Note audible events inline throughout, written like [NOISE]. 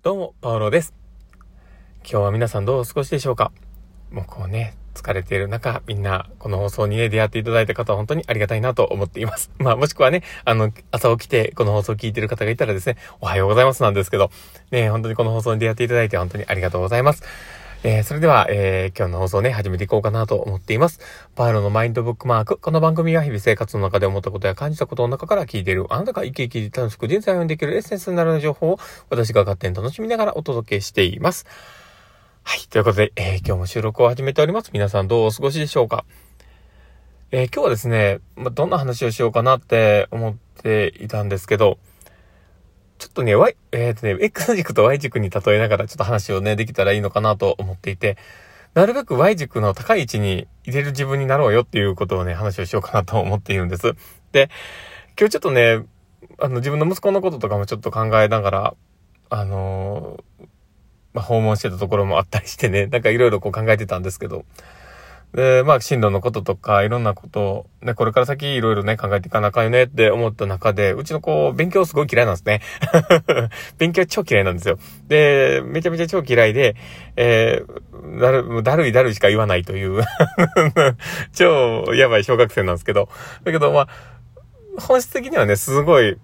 どうも、パウロです。今日は皆さんどうお過ごしでしょうか？もうこうね、疲れている中、みんな、この放送にね、出会っていただいた方は本当にありがたいなと思っています。[LAUGHS] まあ、もしくはね、あの、朝起きてこの放送を聞いている方がいたらですね、おはようございますなんですけど、ね、本当にこの放送に出会っていただいて本当にありがとうございます。えー、それでは、えー、今日の放送ね、始めていこうかなと思っています。パールのマインドブックマーク。この番組は日々生活の中で思ったことや感じたことの中から聞いている、あなたが生き生き楽しく人生を読んでいけるエッセンスになる情報を私が勝手に楽しみながらお届けしています。はい。ということで、えー、今日も収録を始めております。皆さんどうお過ごしでしょうか？えー、今日はですね、まどんな話をしようかなって思っていたんですけど、ちょっとね、Y、えっ、ー、とね、X 軸と Y 軸に例えながらちょっと話をね、できたらいいのかなと思っていて、なるべく Y 軸の高い位置に入れる自分になろうよっていうことをね、話をしようかなと思っているんです。で、今日ちょっとね、あの、自分の息子のこととかもちょっと考えながら、あのー、まあ、訪問してたところもあったりしてね、なんかいろいろこう考えてたんですけど、で、まあ、進路のこととか、いろんなことを、ね、これから先いろいろね、考えていかなあかんよねって思った中で、うちの子、勉強すごい嫌いなんですね。[LAUGHS] 勉強超嫌いなんですよ。で、めちゃめちゃ超嫌いで、えー、だる、だるいだるいしか言わないという [LAUGHS] 超やばい小学生なんですけど、だけど、まあ、本質的にはね、すごい、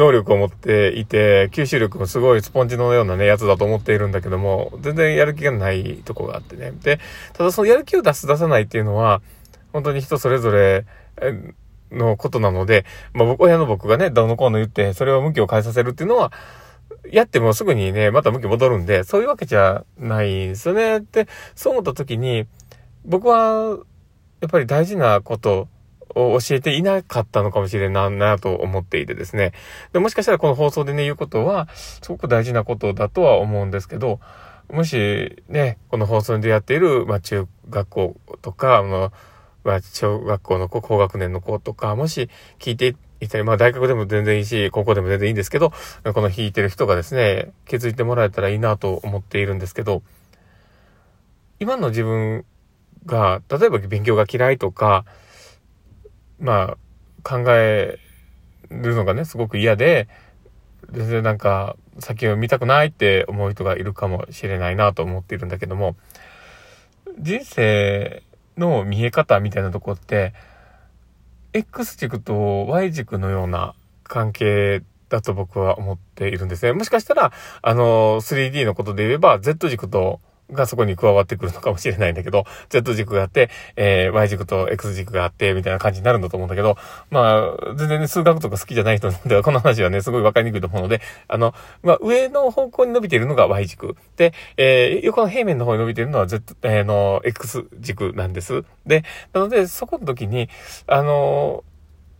能力を持っていて、吸収力もすごいスポンジのようなね、やつだと思っているんだけども、全然やる気がないとこがあってね。で、ただそのやる気を出す出さないっていうのは、本当に人それぞれのことなので、まあ、親の僕がね、どのこうの言って、それを向きを変えさせるっていうのは、やってもすぐにね、また向き戻るんで、そういうわけじゃないんですよね。って、そう思った時に、僕は、やっぱり大事なこと教えていなかったのかもしれないなと思っていてですね。でもしかしたらこの放送でね、言うことは、すごく大事なことだとは思うんですけど、もしね、この放送に出会っている、まあ中学校とか、あの、まあ小学校の子、高学年の子とか、もし聞いていたり、まあ大学でも全然いいし、高校でも全然いいんですけど、この弾いてる人がですね、気づいてもらえたらいいなと思っているんですけど、今の自分が、例えば勉強が嫌いとか、まあ、考えるのがね、すごく嫌で、全然なんか、先を見たくないって思う人がいるかもしれないなと思っているんだけども、人生の見え方みたいなとこって、X 軸と Y 軸のような関係だと僕は思っているんですね。もしかしたら、あの、3D のことで言えば、Z 軸とがそこに加わってくるのかもしれないんだけど、[LAUGHS] Z 軸があって、えー、Y 軸と X 軸があって、みたいな感じになるんだと思うんだけど、まあ、全然ね、数学とか好きじゃない人なんでは、[LAUGHS] この話はね、すごいわかりにくいと思うので、あの、まあ、上の方向に伸びているのが Y 軸。で、えー、横の平面の方に伸びているのは Z、えー、の、X 軸なんです。で、なので、そこの時に、あの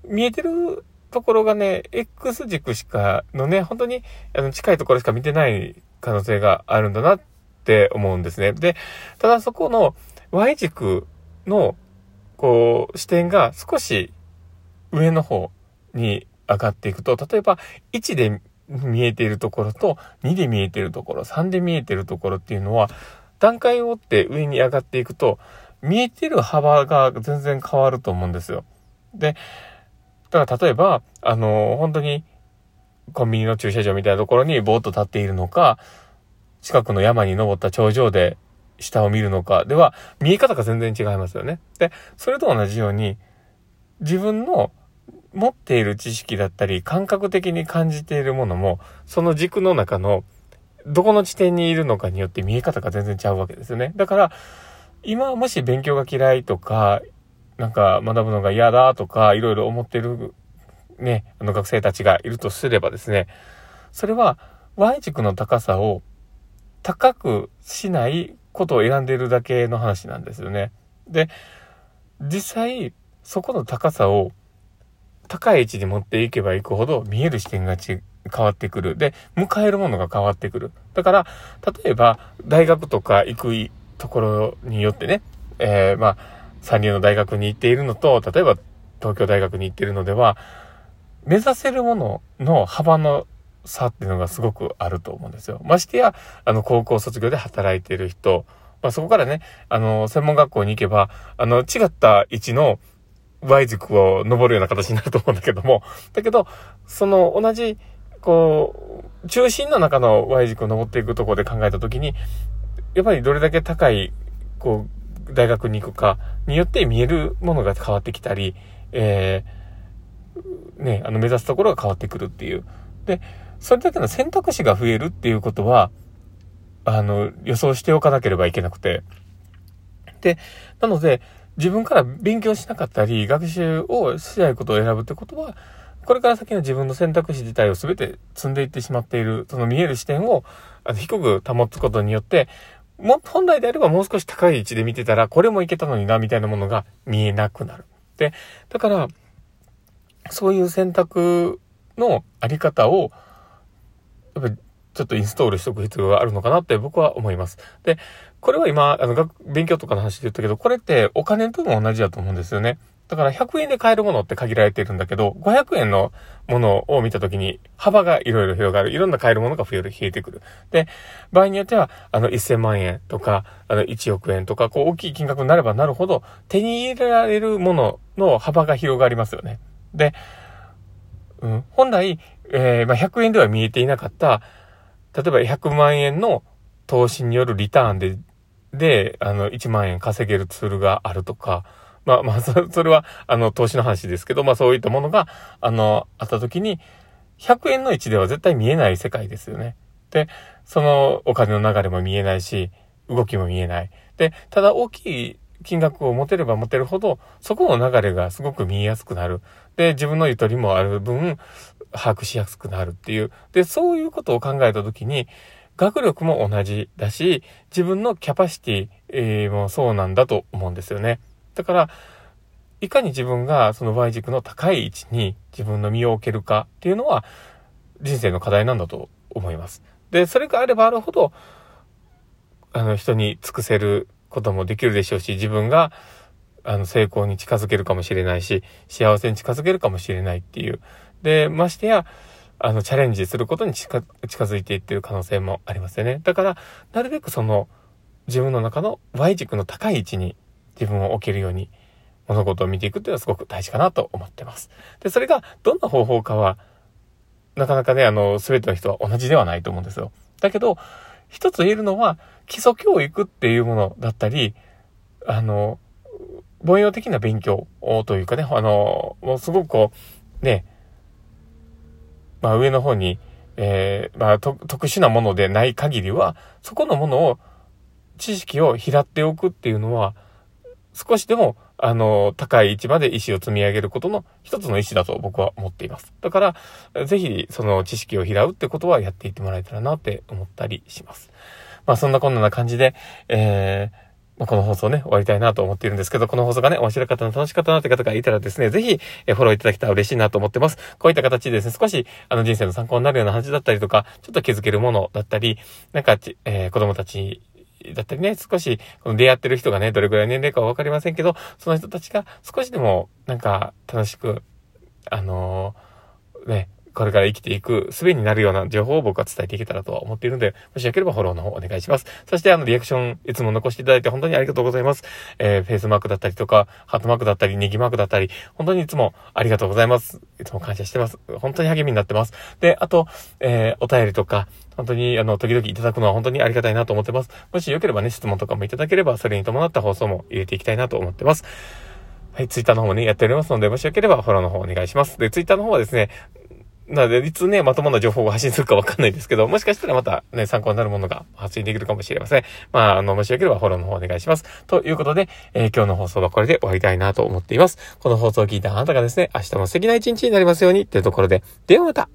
見えてるところがね、X 軸しか、のね、本当に、あの、近いところしか見てない可能性があるんだなっって思うんですね。で、ただそこの Y 軸の、こう、視点が少し上の方に上がっていくと、例えば1で見えているところと2で見えているところ、3で見えているところっていうのは、段階を追って上に上がっていくと、見えてる幅が全然変わると思うんですよ。で、だから例えば、あの、本当にコンビニの駐車場みたいなところにぼーっと立っているのか、近くの山に登った頂上で下を見るのかでは、見え方が全然違いますよね。で、それと同じように、自分の持っている知識だったり、感覚的に感じているものも、その軸の中の、どこの地点にいるのかによって見え方が全然ちゃうわけですよね。だから、今もし勉強が嫌いとか、なんか学ぶのが嫌だとか、いろいろ思ってるね、あの学生たちがいるとすればですね、それは Y 軸の高さを高くしないことを選んでいるだけの話なんですよね。で、実際、そこの高さを高い位置に持っていけばいくほど見える視点がち変わってくる。で、迎えるものが変わってくる。だから、例えば、大学とか行くところによってね、えー、まあ、三流の大学に行っているのと、例えば東京大学に行っているのでは、目指せるものの幅の差っていうのがすごくあると思うんですよ。ましてや、あの、高校卒業で働いている人、まあ、そこからね、あの、専門学校に行けば、あの、違った位置の Y 軸を登るような形になると思うんだけども、だけど、その同じこう、中心の中の Y 軸を登っていくところで考えたときに、やっぱりどれだけ高い、こう、大学に行くかによって見えるものが変わってきたり、えー、ね、あの目指すところが変わってくるっていう。で、それだけの選択肢が増えるっていうことは、あの、予想しておかなければいけなくて。で、なので、自分から勉強しなかったり、学習をしないことを選ぶってことは、これから先の自分の選択肢自体を全て積んでいってしまっている、その見える視点を低く保つことによって、も、本来であればもう少し高い位置で見てたら、これもいけたのにな、みたいなものが見えなくなる。で、だから、そういう選択のあり方を、やっぱりちょっとインストールしておく必要があるのかなって僕は思います。で、これは今、あの、学、勉強とかの話で言ったけど、これってお金とも同じだと思うんですよね。だから100円で買えるものって限られてるんだけど、500円のものを見たときに幅がいろいろ広がる。いろんな買えるものが増える、消えてくる。で、場合によっては、あの1000万円とか、あの1億円とか、こう大きい金額になればなるほど、手に入れられるものの幅が広がりますよね。で、うん、本来、えー、まあ、100円では見えていなかった、例えば100万円の投資によるリターンで、で、あの、1万円稼げるツールがあるとか、まあまあ、それは、あの、投資の話ですけど、まあそういったものが、あの、あった時に、100円の位置では絶対見えない世界ですよね。で、そのお金の流れも見えないし、動きも見えない。で、ただ大きい金額を持てれば持てるほど、そこの流れがすごく見えやすくなる。で、自分のゆとりもある分、把握しやすくなるっていう。で、そういうことを考えたときに、学力も同じだし、自分のキャパシティ、もそうなんだと思うんですよね。だから、いかに自分がその Y 軸の高い位置に自分の身を置けるかっていうのは人生の課題なんだと思います。で、それがあればあるほど、あの、人に尽くせることもできるでしょうし、自分が、あの、成功に近づけるかもしれないし、幸せに近づけるかもしれないっていう。で、ましてや、あの、チャレンジすることに近づいていってる可能性もありますよね。だから、なるべくその、自分の中の Y 軸の高い位置に自分を置けるように物事を見ていくっていうのはすごく大事かなと思ってます。で、それがどんな方法かは、なかなかね、あの、すべての人は同じではないと思うんですよ。だけど、一つ言えるのは、基礎教育っていうものだったり、あの、凡庸的な勉強というかね、あの、もうすごくこう、ね、まあ上の方に、えー、まあ特殊なものでない限りは、そこのものを、知識を拾っておくっていうのは、少しでも、あの、高い位置まで石を積み上げることの一つの意思だと僕は思っています。だから、ぜひその知識を拾うってことはやっていってもらえたらなって思ったりします。まあそんなこんなな感じで、えーまこの放送ね、終わりたいなと思っているんですけど、この放送がね、面白かったな、楽しかったなって方がいたらですね、ぜひ、えフォローいただけたら嬉しいなと思ってます。こういった形でですね、少し、あの、人生の参考になるような話だったりとか、ちょっと気づけるものだったり、なんか、えー、子供たちだったりね、少し、この出会ってる人がね、どれくらい年齢かわかりませんけど、その人たちが少しでも、なんか、楽しく、あのー、ね、これから生きていく術になるような情報を僕は伝えていけたらと思っているので、もしよければフォローの方お願いします。そしてあの、リアクションいつも残していただいて本当にありがとうございます。えー、フェイスマークだったりとか、ハートマークだったり、ネギマークだったり、本当にいつもありがとうございます。いつも感謝してます。本当に励みになってます。で、あと、えー、お便りとか、本当に、あの、時々いただくのは本当にありがたいなと思ってます。もしよければね、質問とかもいただければ、それに伴った放送も入れていきたいなと思ってます。はい、ツイッターの方もね、やっておりますので、もしよければフォローの方お願いします。で、ツイッターの方はですね、なので、いつね、まともな情報を発信するかわかんないですけど、もしかしたらまたね、参考になるものが発信できるかもしれません。まあ、あの、もしよければフォローの方お願いします。ということで、えー、今日の放送はこれで終わりたいなと思っています。この放送を聞いたあなたがですね、明日も素敵な一日になりますように、というところで、ではまた